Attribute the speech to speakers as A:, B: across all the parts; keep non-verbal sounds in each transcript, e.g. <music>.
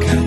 A: 가까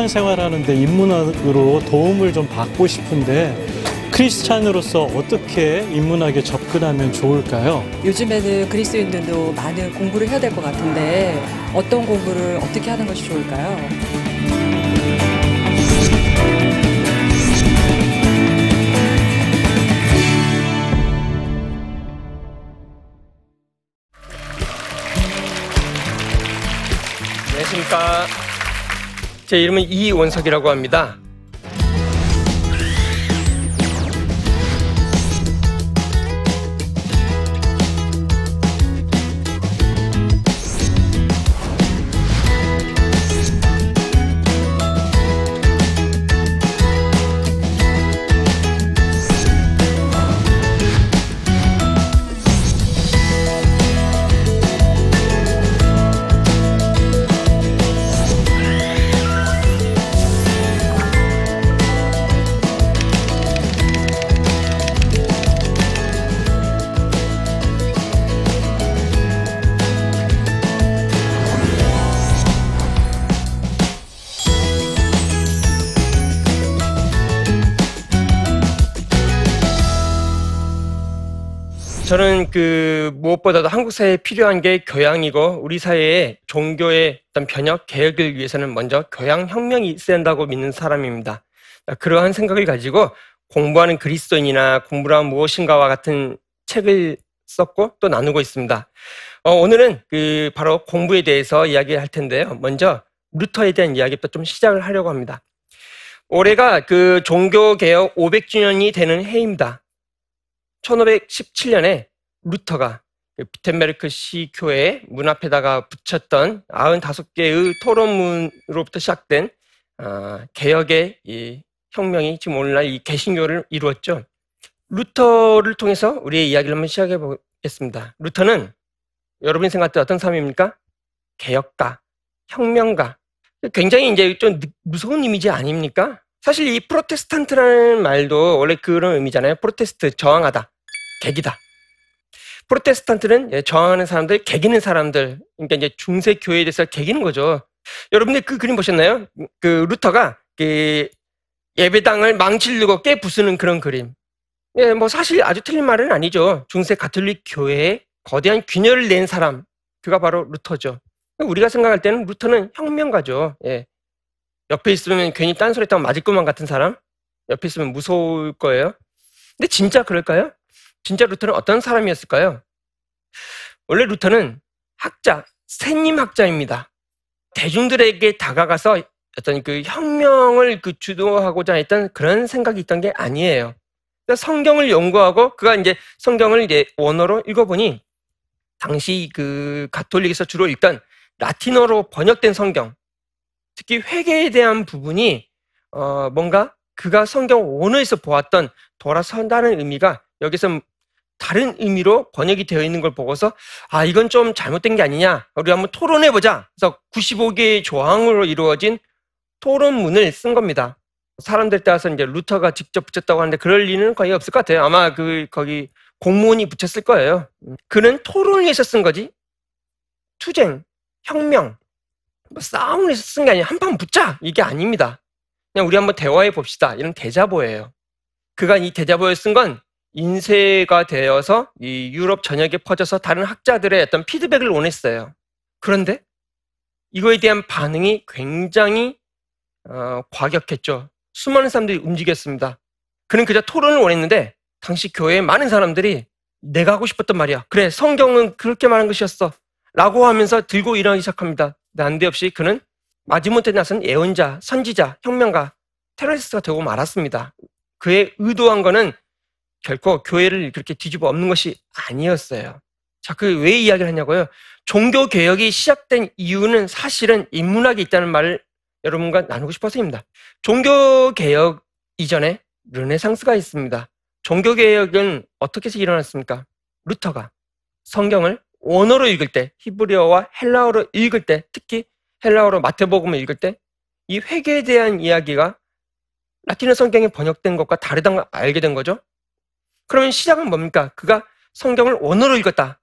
B: 신앙생활하는데 인문학으로 도움을 좀 받고 싶은데 크리스찬으로서 어떻게 인문학에 접근하면 좋을까요?
C: 요즘에는 그리스도인들도 많은 공부를 해야 될 것 같은데 어떤 공부를 어떻게 하는 것이 좋을까요?
D: 제 이름은 이원석이라고 합니다. 저는 그 무엇보다도 한국 사회에 필요한 게 교양이고 우리 사회에 종교의 어떤 변혁 개혁을 위해서는 먼저 교양 혁명이 있어야 한다고 믿는 사람입니다. 그러한 생각을 가지고 공부하는 그리스도인이나 공부란 무엇인가와 같은 책을 썼고 또 나누고 있습니다. 어, 오늘은 그 바로 공부에 대해서 이야기할 텐데요. 먼저 루터에 대한 이야기부터 좀 시작을 하려고 합니다. 올해가 그 종교개혁 500주년이 되는 해입니다. 1517년에 루터가 그 비텐베르크 시 교회 문 앞에다가 붙였던 95개의 토론문으로부터 시작된 어, 개혁의 이 혁명이 지금 오늘날 이 개신교를 이루었죠. 루터를 통해서 우리의 이야기를 한번 시작해 보겠습니다. 루터는 여러분이 생각할 때 어떤 사람입니까? 개혁가, 혁명가. 굉장히 이제 좀 무서운 이미지 아닙니까? 사실 이 프로테스탄트라는 말도 원래 그런 의미잖아요. protest, 저항하다, 개기다. 프로테스탄트는 예, 저항하는 사람들, 개기는 사람들, 그러니까 이제 중세 교회에 대해서 개기는 거죠. 여러분들 그 그림 보셨나요? 그 루터가 그 예배당을 망치려고 깨 부수는 그런 그림. 예, 뭐 사실 아주 틀린 말은 아니죠. 중세 가톨릭 교회에 거대한 균열을 낸 사람, 그가 바로 루터죠. 우리가 생각할 때는 루터는 혁명가죠. 예. 옆에 있으면 괜히 딴소리 했다고 맞을 것만 같은 사람? 옆에 있으면 무서울 거예요. 근데 진짜 그럴까요? 진짜 루터는 어떤 사람이었을까요? 원래 루터는 학자, 새님 학자입니다. 대중들에게 다가가서 어떤 그 혁명을 그 주도하고자 했던 그런 생각이 있던 게 아니에요. 그러니까 성경을 연구하고 그가 이제 성경을 이제 원어로 읽어보니 당시 그 가톨릭에서 주로 읽던 라틴어로 번역된 성경, 특히 회개에 대한 부분이 어 뭔가 그가 성경 원어에서 보았던 돌아선다는 의미가 여기서 다른 의미로 번역이 되어 있는 걸 보고서 아 이건 좀 잘못된 게 아니냐. 우리 한번 토론해 보자. 그래서 95개의 조항으로 이루어진 토론문을 쓴 겁니다. 사람들 따라서 이제 루터가 직접 붙였다고 하는데 그럴 리는 거의 없을 것 같아요. 아마 그 거기 공무원이 붙였을 거예요. 그는 토론을 위해서 쓴 거지. 투쟁 혁명 뭐 싸움을 위해서 쓴 게 아니라 한 판 붙자 이게 아닙니다 그냥 우리 한번 대화해 봅시다 이런 대자보예요 그가 이 대자보에 쓴 건 인쇄가 되어서 이 유럽 전역에 퍼져서 다른 학자들의 어떤 피드백을 원했어요. 그런데 이거에 대한 반응이 굉장히 어, 과격했죠. 수많은 사람들이 움직였습니다. 그는 그저 토론을 원했는데 당시 교회에 많은 사람들이 내가 하고 싶었던 말이야. 그래, 성경은 그렇게 말한 것이었어. 라고 하면서 들고 일어나기 시작합니다. 난데없이 그는 마지못해 나선 예언자, 선지자, 혁명가, 테러리스트가 되고 말았습니다. 그의 의도한 거는 결코 교회를 그렇게 뒤집어 엎는 것이 아니었어요. 자, 그 왜 이야기를 하냐고요? 종교 개혁이 시작된 이유는 사실은 인문학이 있다는 말을 여러분과 나누고 싶어서입니다. 종교 개혁 이전에 르네상스가 있습니다. 종교 개혁은 어떻게 해서 일어났습니까? 루터가 성경을 원어로 읽을 때, 히브리어와 헬라어로 읽을 때, 특히 헬라어로 마태복음을 읽을 때 이 회개에 대한 이야기가 라틴어 성경에 번역된 것과 다르다는 걸 알게 된 거죠. 그러면 시작은 뭡니까? 그가 성경을 원어로 읽었다.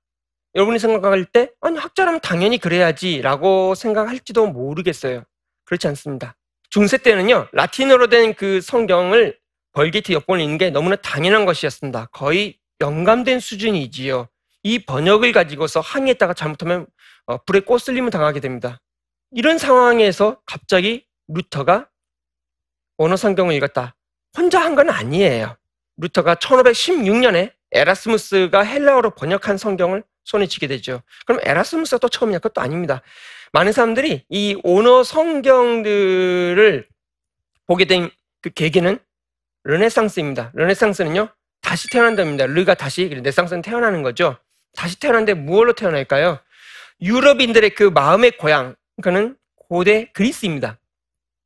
D: 여러분이 생각할 때, 아니, 학자라면 당연히 그래야지 라고 생각할지도 모르겠어요. 그렇지 않습니다. 중세 때는요, 라틴어로 된 그 성경을 Vulgate 역본을 읽는 게 너무나 당연한 것이었습니다. 거의 영감된 수준이지요. 이 번역을 가지고서 항의했다가 잘못하면 어, 불에 그슬림을 당하게 됩니다. 이런 상황에서 갑자기 루터가 원어 성경을 읽었다. 혼자 한 건 아니에요. 루터가 1516년에 에라스무스가 헬라어로 번역한 성경을 손에 쥐게 되죠. 그럼 에라스무스가 또 처음이냐? 그것도 아닙니다. 많은 사람들이 이 원어 성경들을 보게 된 그 계기는 르네상스입니다. 르네상스는요, 다시 태어난답니다. 르가 다시, 르네상스는 태어나는 거죠. 다시 태어났는데 무엇로 태어날까요? 유럽인들의 그 마음의 고향, 그는 고대 그리스입니다.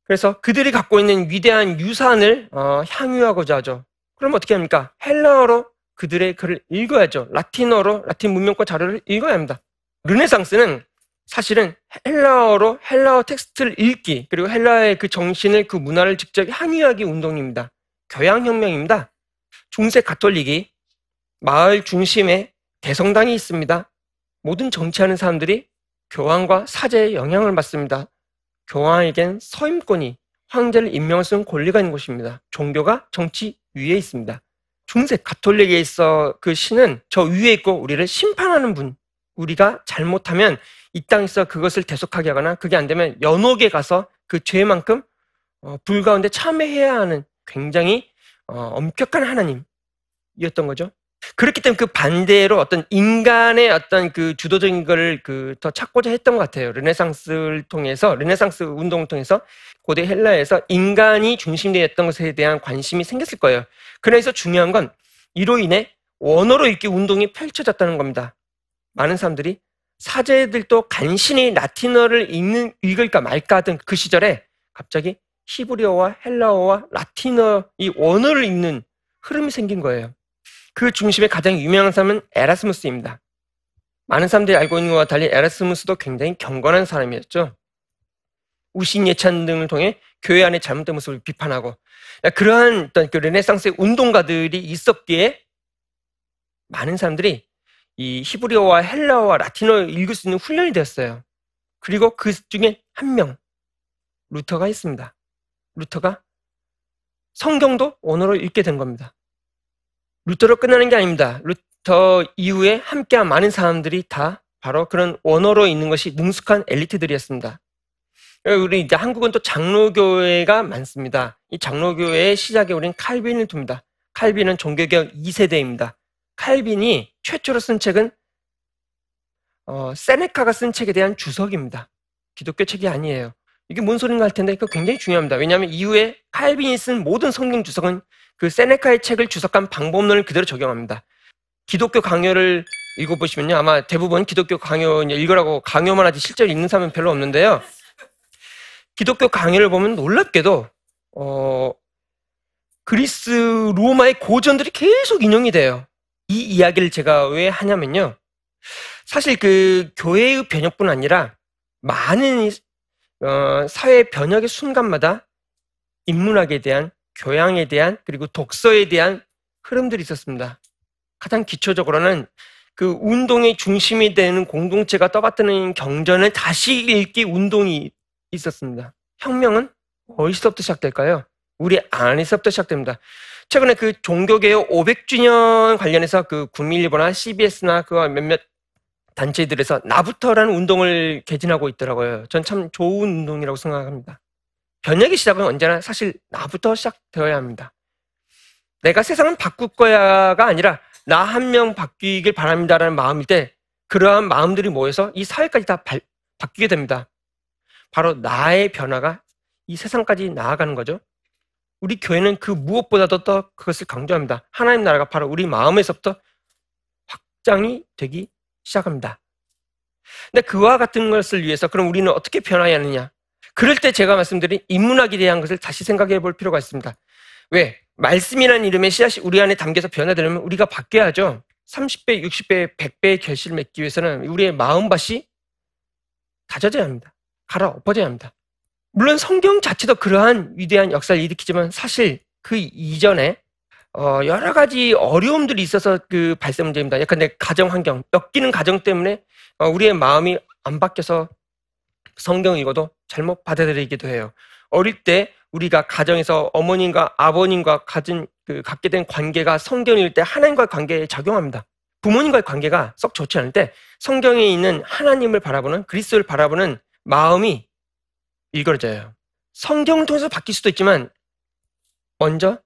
D: 그래서 그들이 갖고 있는 위대한 유산을 어, 향유하고자 하죠. 그럼 어떻게 합니까? 헬라어로 그들의 글을 읽어야죠. 라틴어로 라틴 문명권 자료를 읽어야 합니다. 르네상스는 사실은 헬라어로 헬라어 텍스트를 읽기 그리고 헬라어의 그 정신을 그 문화를 직접 향유하기 운동입니다. 교양 혁명입니다. 중세 가톨릭이 마을 중심에 대성당이 있습니다. 모든 정치하는 사람들이 교황과 사제의 영향을 받습니다. 교황에겐 서임권이 황제를 임명할 수 있는 권리가 있는 곳입니다. 종교가 정치 위에 있습니다. 중세 가톨릭에 있어 그 신은 저 위에 있고 우리를 심판하는 분. 우리가 잘못하면 이 땅에서 그것을 대속하게 하거나 그게 안 되면 연옥에 가서 그 죄만큼 어, 불 가운데 참회해야 하는 굉장히 어, 엄격한 하나님이었던 거죠. 그렇기 때문에 그 반대로 어떤 인간의 어떤 그 주도적인 걸 그 더 찾고자 했던 것 같아요. 르네상스를 통해서, 르네상스 운동을 통해서 고대 헬라에서 인간이 중심되었던 것에 대한 관심이 생겼을 거예요. 그래서 중요한 건 이로 인해 원어로 읽기 운동이 펼쳐졌다는 겁니다. 많은 사람들이 사제들도 간신히 라틴어를 읽는, 읽을까 말까 하던 그 시절에 갑자기 히브리어와 헬라어와 라틴어 이 원어를 읽는 흐름이 생긴 거예요. 그 중심에 가장 유명한 사람은 에라스무스입니다. 많은 사람들이 알고 있는 것과 달리 에라스무스도 굉장히 경건한 사람이었죠. 우신 예찬 등을 통해 교회 안의 잘못된 모습을 비판하고 그러한 어떤 그 르네상스의 운동가들이 있었기에 많은 사람들이 이 히브리어와 헬라어와 라틴어를 읽을 수 있는 훈련이 되었어요. 그리고 그 중에 한 명, 루터가 있습니다. 루터가 성경도 원어로 읽게 된 겁니다. 루터로 끝나는 게 아닙니다. 루터 이후에 함께한 많은 사람들이 다 바로 그런 원어로 읽는 것이 능숙한 엘리트들이었습니다. 우리 이제 한국은 또 장로교회가 많습니다. 이 장로교회의 시작에 우리는 칼빈을 둡니다. 칼빈은 종교개혁 2세대입니다. 칼빈이 최초로 쓴 책은 어, 세네카가 쓴 책에 대한 주석입니다. 기독교 책이 아니에요. 이게 뭔 소린가 할 텐데 그거 굉장히 중요합니다. 왜냐하면 이후에 칼빈이 쓴 모든 성경 주석은 그 세네카의 책을 주석한 방법론을 그대로 적용합니다. 기독교 강요를 읽어보시면요. 아마 대부분 기독교 강요 읽으라고 강요만 하지 실제로 읽는 사람은 별로 없는데요. 기독교 강요를 보면 놀랍게도 어, 그리스 로마의 고전들이 계속 인용이 돼요. 이 이야기를 제가 왜 하냐면요. 사실 그 교회의 변혁뿐 아니라 많은 어, 사회 변혁의 순간마다 인문학에 대한 교양에 대한 그리고 독서에 대한 흐름들이 있었습니다. 가장 기초적으로는 그 운동의 중심이 되는 공동체가 떠받드는 경전을 다시 읽기 운동이 있었습니다. 혁명은 어디서부터 시작될까요? 우리 안에서부터 시작됩니다. 최근에 그 종교개혁 500주년 관련해서 그 국민일보나 CBS나 그와 몇몇 단체들에서 나부터라는 운동을 개진하고 있더라고요. 전 참 좋은 운동이라고 생각합니다. 변혁의 시작은 언제나 사실 나부터 시작되어야 합니다. 내가 세상을 바꿀 거야가 아니라 나 한 명 바뀌길 바랍니다라는 마음일 때 그러한 마음들이 모여서 이 사회까지 다 발, 바뀌게 됩니다. 바로 나의 변화가 이 세상까지 나아가는 거죠. 우리 교회는 그 무엇보다도 더 그것을 강조합니다. 하나님 나라가 바로 우리 마음에서부터 확장이 되기 시작합니다. 근데 그와 같은 것을 위해서 그럼 우리는 어떻게 변화해야 하느냐? 그럴 때 제가 말씀드린 인문학에 대한 것을 다시 생각해 볼 필요가 있습니다. 왜? 말씀이라는 이름의 씨앗이 우리 안에 담겨서 변화되려면 우리가 바뀌어야죠. 30배, 60배, 100배의 결실을 맺기 위해서는 우리의 마음밭이 다져져야 합니다. 갈아 엎어져야 합니다. 물론 성경 자체도 그러한 위대한 역사를 일으키지만 사실 그 이전에 어, 여러 가지 어려움들이 있어서 그 발생 문제입니다. 약간 내 가정 환경, 엮이는 가정 때문에 어, 우리의 마음이 안 바뀌어서 성경 읽어도 잘못 받아들이기도 해요. 어릴 때 우리가 가정에서 어머님과 아버님과 가진 그 갖게 된 관계가 성경일 때 하나님과의 관계에 적용합니다. 부모님과의 관계가 썩 좋지 않을 때 성경에 있는 하나님을 바라보는 그리스도를 바라보는 마음이 일그러져요. 성경을 통해서 바뀔 수도 있지만 먼저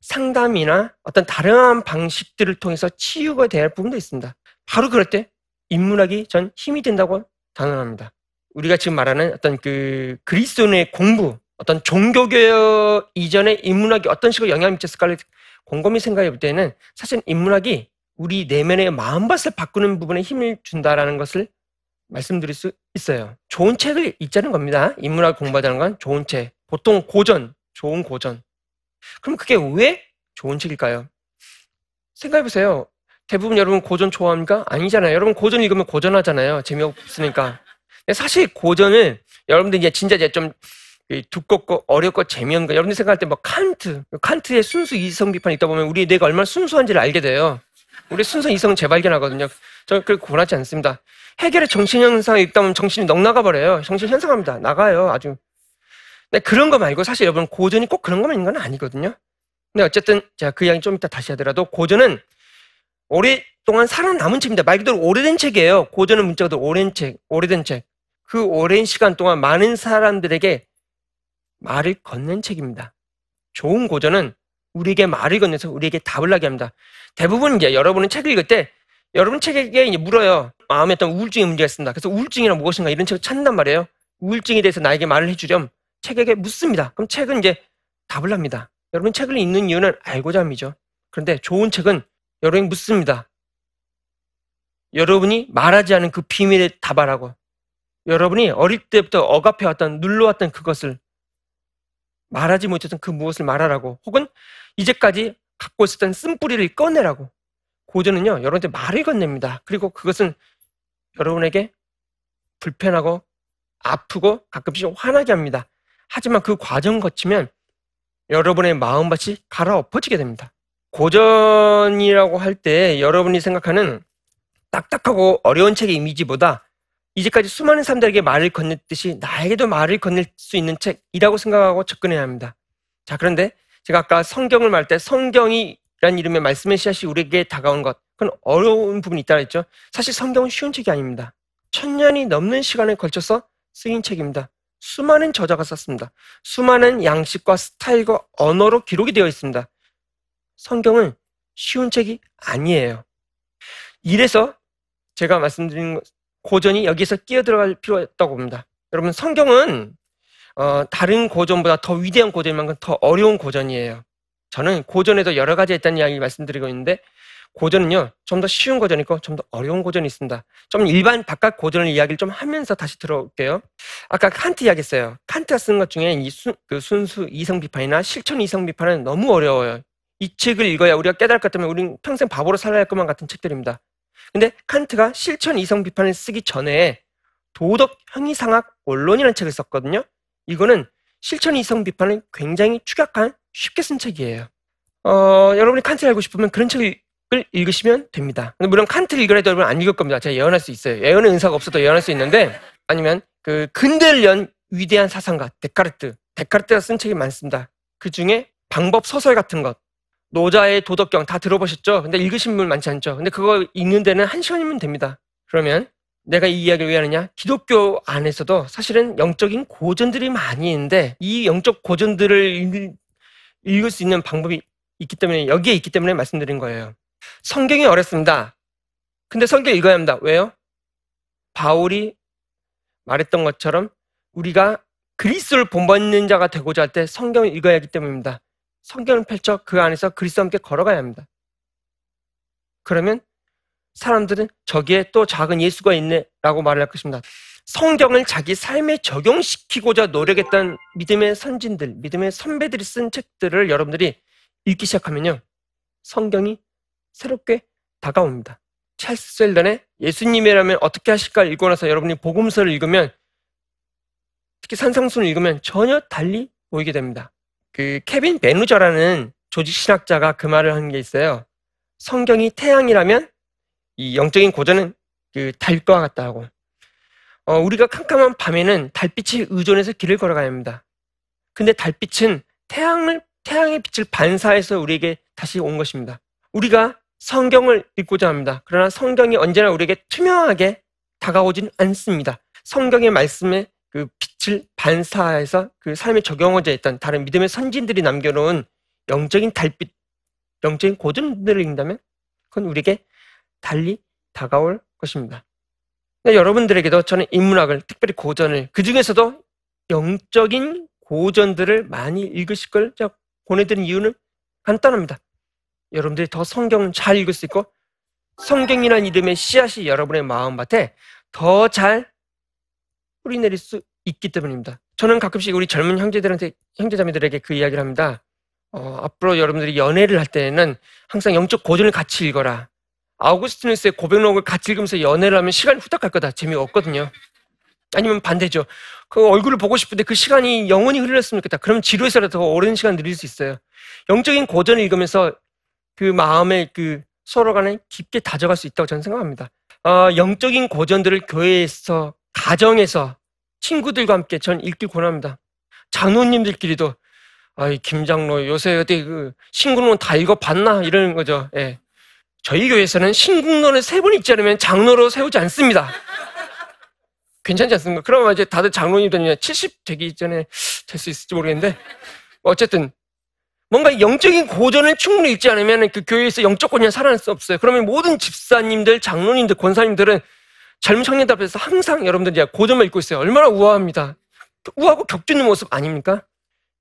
D: 상담이나 어떤 다른 방식들을 통해서 치유가 할 부분도 있습니다. 바로 그럴 때 인문학이 전 힘이 된다고 단언합니다. 우리가 지금 말하는 어떤 그 그리스도인의 공부, 어떤 종교개혁 이전에 인문학이 어떤 식으로 영향을 미쳤을까를 곰곰이 생각해 볼 때는 사실 인문학이 우리 내면의 마음밭을 바꾸는 부분에 힘을 준다라는 것을 말씀드릴 수 있어요. 좋은 책을 읽자는 겁니다. 인문학 공부하자는 건 좋은 책. 보통 고전, 좋은 고전. 그럼 그게 왜 좋은 책일까요? 생각해 보세요. 대부분 여러분 고전 좋아합니까? 아니잖아요. 여러분 고전 읽으면 고전하잖아요. 재미없으니까. 사실 고전을 여러분들 이제 진짜 이제 좀 두껍고 어렵고 재미없는 거 여러분들 생각할 때 뭐 칸트, 칸트의 순수 이성 비판 있다 보면 우리 뇌가 얼마나 순수한지를 알게 돼요. 우리 순수 이성은 재발견하거든요. 저는 그렇게 권하지 않습니다. 해결의 정신 현상이 있다 보면 정신이 넉 나가 버려요. 정신 현상합니다. 나가요. 아주. 근데 그런 거 말고 사실 여러분 고전이 꼭 그런 것만 있는 건 아니거든요. 근데 어쨌든 제가 그 이야기 좀 이따 다시 하더라도 고전은 오랫동안 살아남은 책입니다. 말 그대로 오래된 책이에요. 고전은 문자 그대로 오랜 책, 오래된 책. 그 오랜 시간 동안 많은 사람들에게 말을 건넨 책입니다. 좋은 고전은 우리에게 말을 건네서 우리에게 답을 하게 합니다. 대부분 이제 여러분은 책을 읽을 때 여러분 책에게 이제 물어요. 마음에 어떤 우울증의 문제가 있습니다. 그래서 우울증이란 무엇인가 이런 책을 찾는단 말이에요. 우울증에 대해서 나에게 말을 해주렴. 책에게 묻습니다. 그럼 책은 이제 답을 합니다. 여러분 책을 읽는 이유는 알고자 함이죠. 그런데 좋은 책은 여러분이 묻습니다. 여러분이 말하지 않은 그 비밀에 답하라고. 여러분이 어릴 때부터 억압해왔던, 눌러왔던 그것을 말하지 못했던 그 무엇을 말하라고. 혹은 이제까지 갖고 있었던 쓴뿌리를 꺼내라고. 고전은요, 여러분한테 말을 건넵니다. 그리고 그것은 여러분에게 불편하고 아프고 가끔씩 화나게 합니다. 하지만 그 과정 거치면 여러분의 마음밭이 갈아엎어지게 됩니다. 고전이라고 할 때 여러분이 생각하는 딱딱하고 어려운 책의 이미지보다 이제까지 수많은 사람들에게 말을 건넸듯이 나에게도 말을 건넬 수 있는 책이라고 생각하고 접근해야 합니다. 자, 그런데 제가 아까 성경을 말때 성경이란 이름의 말씀의 씨앗이 우리에게 다가온 것, 그건 어려운 부분이 있다 했죠. 사실 성경은 쉬운 책이 아닙니다. 천년이 넘는 시간에 걸쳐서 쓰인 책입니다. 수많은 저자가 썼습니다. 수많은 양식과 스타일과 언어로 기록이 되어 있습니다. 성경은 쉬운 책이 아니에요. 이래서 제가 말씀드린 고전이 여기서 끼어 들어갈 필요가 있다고 봅니다. 여러분, 성경은 어, 다른 고전보다 더 위대한 고전인 만큼 더 어려운 고전이에요. 저는 고전에도 여러 가지 있다는 이야기 말씀드리고 있는데 고전은요, 좀 더 쉬운 고전이 있고 좀 더 어려운 고전이 있습니다. 좀 일반 바깥 고전을 이야기를 좀 하면서 다시 들어올게요. 아까 칸트 이야기했어요. 칸트가 쓴 것 중에 이 순, 그 순수 이성 비판이나 실천 이성 비판은 너무 어려워요. 이 책을 읽어야 우리가 깨달을 것 같으면 우리는 평생 바보로 살아야 할 것만 같은 책들입니다. 근데 칸트가 실천 이성 비판을 쓰기 전에 도덕 형이상학 원론이라는 책을 썼거든요. 이거는 실천 이성 비판을 굉장히 축약한 쉽게 쓴 책이에요. 어, 여러분이 칸트를 알고 싶으면 그런 책을 읽으시면 됩니다. 물론 칸트를 읽으라도 여러분 안 읽을 겁니다. 제가 예언할 수 있어요. 예언의 은사가 없어도 예언할 수 있는데 아니면 그 근대를 연 위대한 사상가 데카르트. 데카르트가 쓴 책이 많습니다. 그 중에 방법 소설 같은 것, 노자의 도덕경 다 들어보셨죠? 근데 읽으신 분 많지 않죠? 근데 그거 읽는 데는 한 시간이면 됩니다. 그러면 내가 이 이야기를 왜 하느냐? 기독교 안에서도 사실은 영적인 고전들이 많이 있는데 이 영적 고전들을 읽, 읽을 수 있는 방법이 있기 때문에 여기에 있기 때문에 말씀드린 거예요. 성경이 어렵습니다. 근데 성경 읽어야 합니다. 왜요? 바울이 말했던 것처럼 우리가 그리스도를 본받는 자가 되고자 할 때 성경을 읽어야 하기 때문입니다. 성경을 펼쳐 그 안에서 그리스도와 함께 걸어가야 합니다. 그러면 사람들은 저기에 또 작은 예수가 있네라고 말을 할 것입니다. 성경을 자기 삶에 적용시키고자 노력했던 믿음의 선진들, 믿음의 선배들이 쓴 책들을 여러분들이 읽기 시작하면요. 성경이 새롭게 다가옵니다. 찰스 셀던의 예수님이라면 어떻게 하실까 읽고 나서 여러분이 복음서를 읽으면 특히 산상순을 읽으면 전혀 달리 보이게 됩니다. 그 케빈 베누저라는 조직 신학자가 그 말을 하는 게 있어요. 성경이 태양이라면 이 영적인 고전은 그 달과 같다고. 어, 우리가 캄캄한 밤에는 달빛에 의존해서 길을 걸어가야 합니다. 근데 달빛은 태양을 태양의 빛을 반사해서 우리에게 다시 온 것입니다. 우리가 성경을 읽고자 합니다. 그러나 성경이 언제나 우리에게 투명하게 다가오진 않습니다. 성경의 말씀에 그 빛을 반사해서 그 삶에 적용하자 했던 다른 믿음의 선진들이 남겨놓은 영적인 달빛, 영적인 고전들을 읽는다면 그건 우리에게 달리 다가올 것입니다. 여러분들에게도 저는 인문학을, 특별히 고전을, 그 중에서도 영적인 고전들을 많이 읽으실 걸 제가 보내드린 이유는 간단합니다. 여러분들이 더 성경을 잘 읽을 수 있고 성경이라는 이름의 씨앗이 여러분의 마음밭에 더 잘 뿌리내릴 수 있기 때문입니다. 저는 가끔씩 우리 젊은 형제들한테 형제자매들에게 그 이야기를 합니다. 어, 앞으로 여러분들이 연애를 할 때는 항상 영적 고전을 같이 읽어라. 아우구스티누스의 고백록을 같이 읽으면서 연애를 하면 시간이 후딱 갈 거다. 재미없거든요. 아니면 반대죠. 그 얼굴을 보고 싶은데 그 시간이 영원히 흘렀으면 좋겠다. 그러면 지루해서라도 더 오랜 시간 누릴 수 있어요. 영적인 고전을 읽으면서 그 마음에 그 서로 간에 깊게 다져갈 수 있다고 저는 생각합니다. 어, 영적인 고전들을 교회에서, 가정에서, 친구들과 함께 전 읽길 권합니다. 장로님들끼리도, 아이, 김장로, 요새 어디 그, 신국론 다 읽어봤나? 이러는 거죠. 예. 저희 교회에서는 신국론을 세 번 읽지 않으면 장로로 세우지 않습니다. <laughs> 괜찮지 않습니까? 그러면 이제 다들 장로님 되면 70 되기 전에 될 수 있을지 모르겠는데, 어쨌든, 뭔가 영적인 고전을 충분히 읽지 않으면 그 교회에서 영적 권위가 살아날 수 없어요. 그러면 모든 집사님들, 장로님들, 권사님들은 젊은 청년들 앞에서 항상 여러분들 이제 고전만 읽고 있어요. 얼마나 우아합니다. 우아하고 격주는 모습 아닙니까?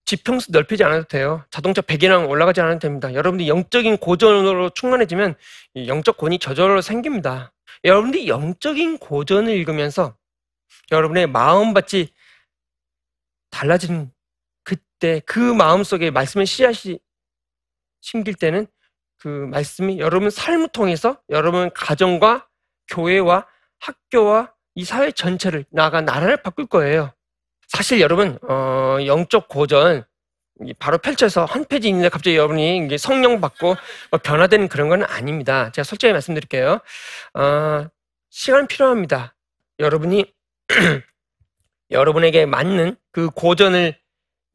D: 지평수 넓히지 않아도 돼요. 자동차 배기량 올라가지 않아도 됩니다. 여러분들이 영적인 고전으로 충만해지면 영적 권위 저절로 생깁니다. 여러분들이 영적인 고전을 읽으면서 여러분의 마음밭이 달라지는 그때 그 마음속에 말씀의 씨앗이 심길 때는 그 말씀이 여러분 삶을 통해서 여러분 가정과 교회와 학교와 이 사회 전체를 나아가 나라를 바꿀 거예요. 사실 여러분 어, 영적 고전 바로 펼쳐서 한 페이지 있는데 갑자기 여러분이 성령 받고 뭐 변화되는 그런 건 아닙니다. 제가 솔직히 말씀드릴게요. 어, 시간 필요합니다. 여러분이 <clears throat> 여러분에게 맞는 그 고전을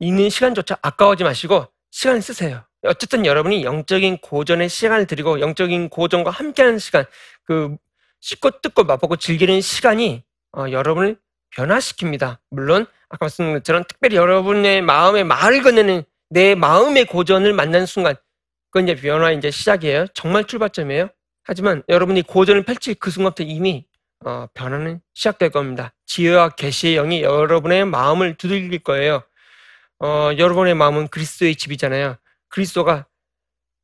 D: 읽는 시간조차 아까워하지 마시고 시간 쓰세요. 어쨌든 여러분이 영적인 고전에 시간을 드리고 영적인 고전과 함께하는 시간, 그 씻고 뜯고 맛보고 즐기는 시간이 어, 여러분을 변화시킵니다. 물론 아까 말씀드린 것처럼 특별히 여러분의 마음의 말을 건네는 내 마음의 고전을 만나는 순간 그건 이제 변화 이제 시작이에요. 정말 출발점이에요. 하지만 여러분이 고전을 펼칠 그 순간부터 이미 어, 변화는 시작될 겁니다. 지혜와 계시의 영이 여러분의 마음을 두들길 거예요. 어, 여러분의 마음은 그리스도의 집이잖아요. 그리스도가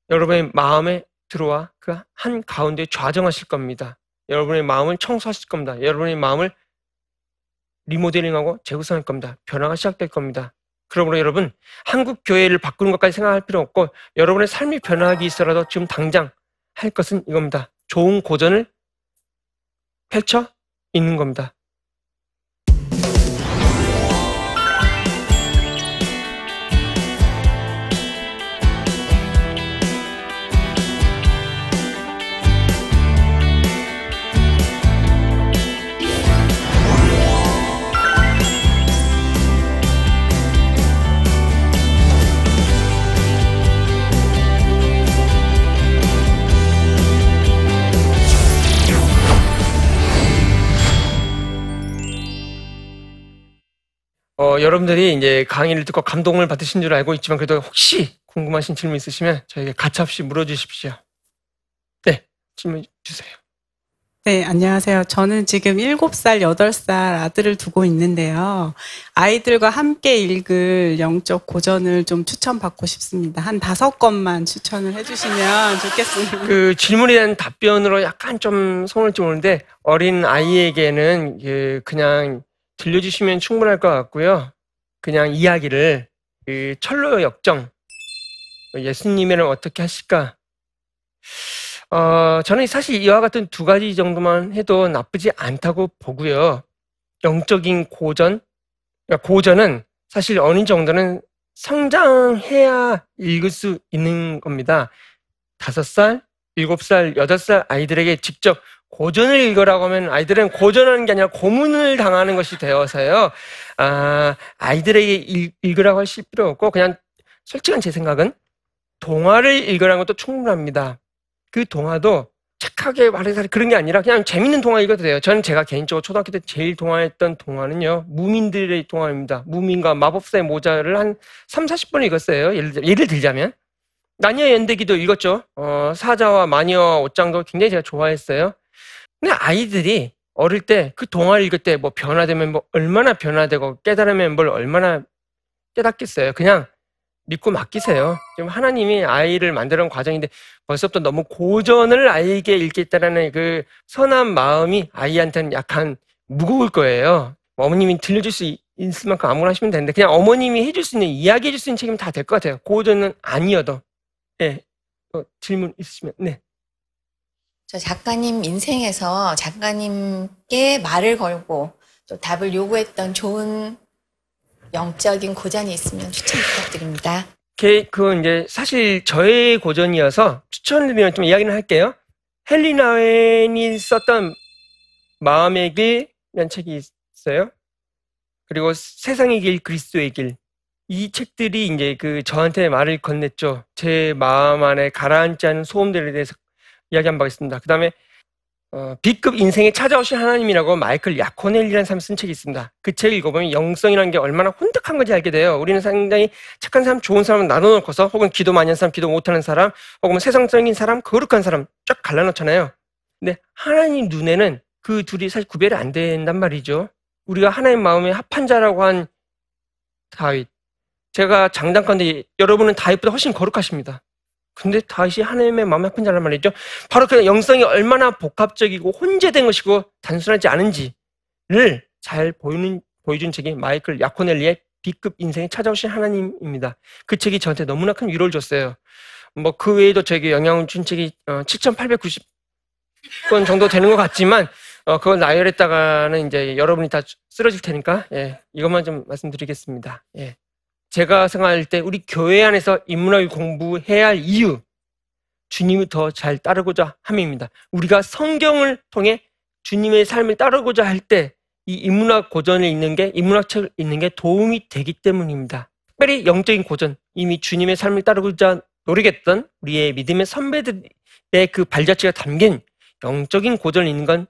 D: 여러분의 마음에 들어와 그 한 가운데 좌정하실 겁니다. 여러분의 마음을 청소하실 겁니다. 여러분의 마음을 리모델링하고 재구성할 겁니다. 변화가 시작될 겁니다. 그러므로 여러분 한국 교회를 바꾸는 것까지 생각할 필요 없고 여러분의 삶이 변화하기 있어라도 지금 당장 할 것은 이겁니다. 좋은 고전을 펼쳐 있는 겁니다. 어, 여러분들이 이제 강의를 듣고 감동을 받으신 줄 알고 있지만 그래도 혹시 궁금하신 질문 있으시면 저에게 가차없이 물어주십시오. 네, 질문 주세요.
E: 네, 안녕하세요. 저는 지금 7살, 8살 아들을 두고 있는데요. 아이들과 함께 읽을 영적 고전을 좀 추천받고 싶습니다. 한 다섯 권만 추천을 해주시면 좋겠습니다.
D: 그 질문에 대한 답변으로 약간 좀 손을지 모르는데 어린 아이에게는 그 그냥 들려주시면 충분할 것 같고요. 그냥 이야기를 그 철로 역정 예수님이는 어떻게 하실까? 어, 저는 사실 이와 같은 두 가지 정도만 해도 나쁘지 않다고 보고요. 영적인 고전, 그러니까 고전은 사실 어느 정도는 성장해야 읽을 수 있는 겁니다. 다섯 살, 일곱 살, 여덟 살 아이들에게 직접 고전을 읽으라고 하면 아이들은 고전하는 게 아니라 고문을 당하는 것이 되어서요. 아, 아이들에게 읽, 읽으라고 하실 필요 없고 그냥 솔직한 제 생각은 동화를 읽으라는 것도 충분합니다. 그 동화도 착하게 말해서 그런 게 아니라 그냥 재밌는 동화 읽어도 돼요. 저는 제가 개인적으로 초등학교 때 제일 동화했던 동화는요. 무민들의 동화입니다. 무민과 마법사의 모자를 한 3, 40번 읽었어요. 예를, 예를 들자면. 나니아 연대기도 읽었죠. 어, 사자와 마녀 옷장도 굉장히 제가 좋아했어요. 근데 아이들이 어릴 때 그 동화를 읽을 때 뭐 변화되면 뭐 얼마나 변화되고 깨달으면 뭘 얼마나 깨닫겠어요. 그냥 믿고 맡기세요. 지금 하나님이 아이를 만드는 과정인데 벌써부터 너무 고전을 아이에게 읽겠다라는 그 선한 마음이 아이한테는 약간 무거울 거예요. 어머님이 들려줄 수 있을 만큼 아무나 하시면 되는데 그냥 어머님이 해줄 수 있는 이야기 해줄 수 있는 책임은 다될 것 같아요. 고전은 아니어도. 네. 어, 질문 있으시면 네.
F: 저 작가님 인생에서 작가님께 말을 걸고 또 답을 요구했던 좋은 영적인 고전이 있으면 추천 부탁드립니다.
D: 그건 이제 사실 저의 고전이어서 추천을 드리면 좀 이야기는 할게요. 헨리 나 웬이 썼던 마음의 길이라는 책이 있어요. 그리고 세상의 길, 그리스도의 길. 이 책들이 이제 그 저한테 말을 건넸죠. 제 마음 안에 가라앉지 않은 소음들에 대해서 이야기 한번 하겠습니다. 그 다음에 어, B급 인생에 찾아오신 하나님이라고 마이클 야코넬이라는 사람 쓴 책이 있습니다. 그 책을 읽어보면 영성이라는 게 얼마나 혼탁한 건지 알게 돼요. 우리는 상당히 착한 사람, 좋은 사람 나눠놓고서 혹은 기도 많이 하는 사람, 기도 못하는 사람, 혹은 세상적인 사람, 거룩한 사람 쫙 갈라놓잖아요. 근데 하나님 눈에는 그 둘이 사실 구별이 안 된단 말이죠. 우리가 하나님 마음에 합한 자라고 한 다윗. 제가 장담컨대 여러분은 다윗보다 훨씬 거룩하십니다. 근데 다시 하나님의 마음에 아픈 자란 말이죠. 바로 그 영성이 얼마나 복합적이고 혼재된 것이고 단순하지 않은지를 잘 보이는, 보여준 책이 마이클 야코넬리의 B급 인생에 찾아오신 하나님입니다. 그 책이 저한테 너무나 큰 위로를 줬어요. 뭐 그 외에도 저에게 영향을 준 책이 7,890권 어, 정도 되는 것 같지만 어, 그걸 나열했다가는 이제 여러분이 다 쓰러질 테니까 예, 이것만 좀 말씀드리겠습니다. 예. 제가 생각할 때 우리 교회 안에서 인문학을 공부해야 할 이유, 주님을 더 잘 따르고자 함입니다. 우리가 성경을 통해 주님의 삶을 따르고자 할 때 이 인문학 고전을 읽는 게, 인문학 책을 읽는 게 도움이 되기 때문입니다. 특별히 영적인 고전, 이미 주님의 삶을 따르고자 노력했던 우리의 믿음의 선배들의 그 발자취가 담긴 영적인 고전을 읽는 건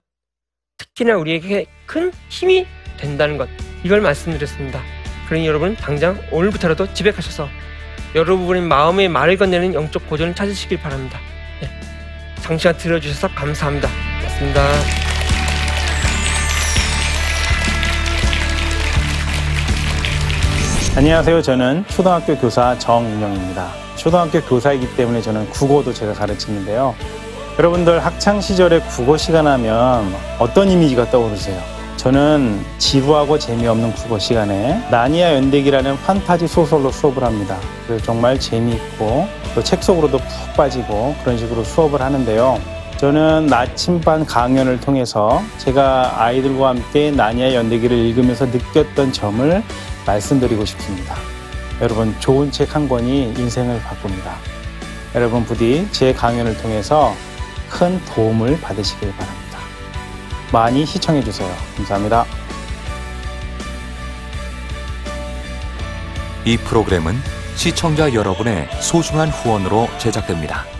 D: 특히나 우리에게 큰 힘이 된다는 것, 이걸 말씀드렸습니다. 그러니 여러분 당장 오늘부터라도 집에 가셔서 여러분의 마음의 말을 건네는 영적 고전을 찾으시길 바랍니다. 네. 장시간 들어주셔서 감사합니다. 고맙습니다.
G: 안녕하세요. 저는 초등학교 교사 정인영입니다. 초등학교 교사이기 때문에 저는 국어도 제가 가르치는데요. 여러분들 학창 시절에 국어 시간 하면 어떤 이미지가 떠오르세요? 저는 지루하고 재미없는 국어 시간에 나니아 연대기라는 판타지 소설로 수업을 합니다. 그래서 정말 재미있고 또 책 속으로도 푹 빠지고 그런 식으로 수업을 하는데요. 저는 나침반 강연을 통해서 제가 아이들과 함께 나니아 연대기를 읽으면서 느꼈던 점을 말씀드리고 싶습니다. 여러분 좋은 책 한 권이 인생을 바꿉니다. 여러분 부디 제 강연을 통해서 큰 도움을 받으시길 바랍니다. 많이 시청해 주세요. 감사합니다.
H: 이 프로그램은 시청자 여러분의 소중한 후원으로 제작됩니다.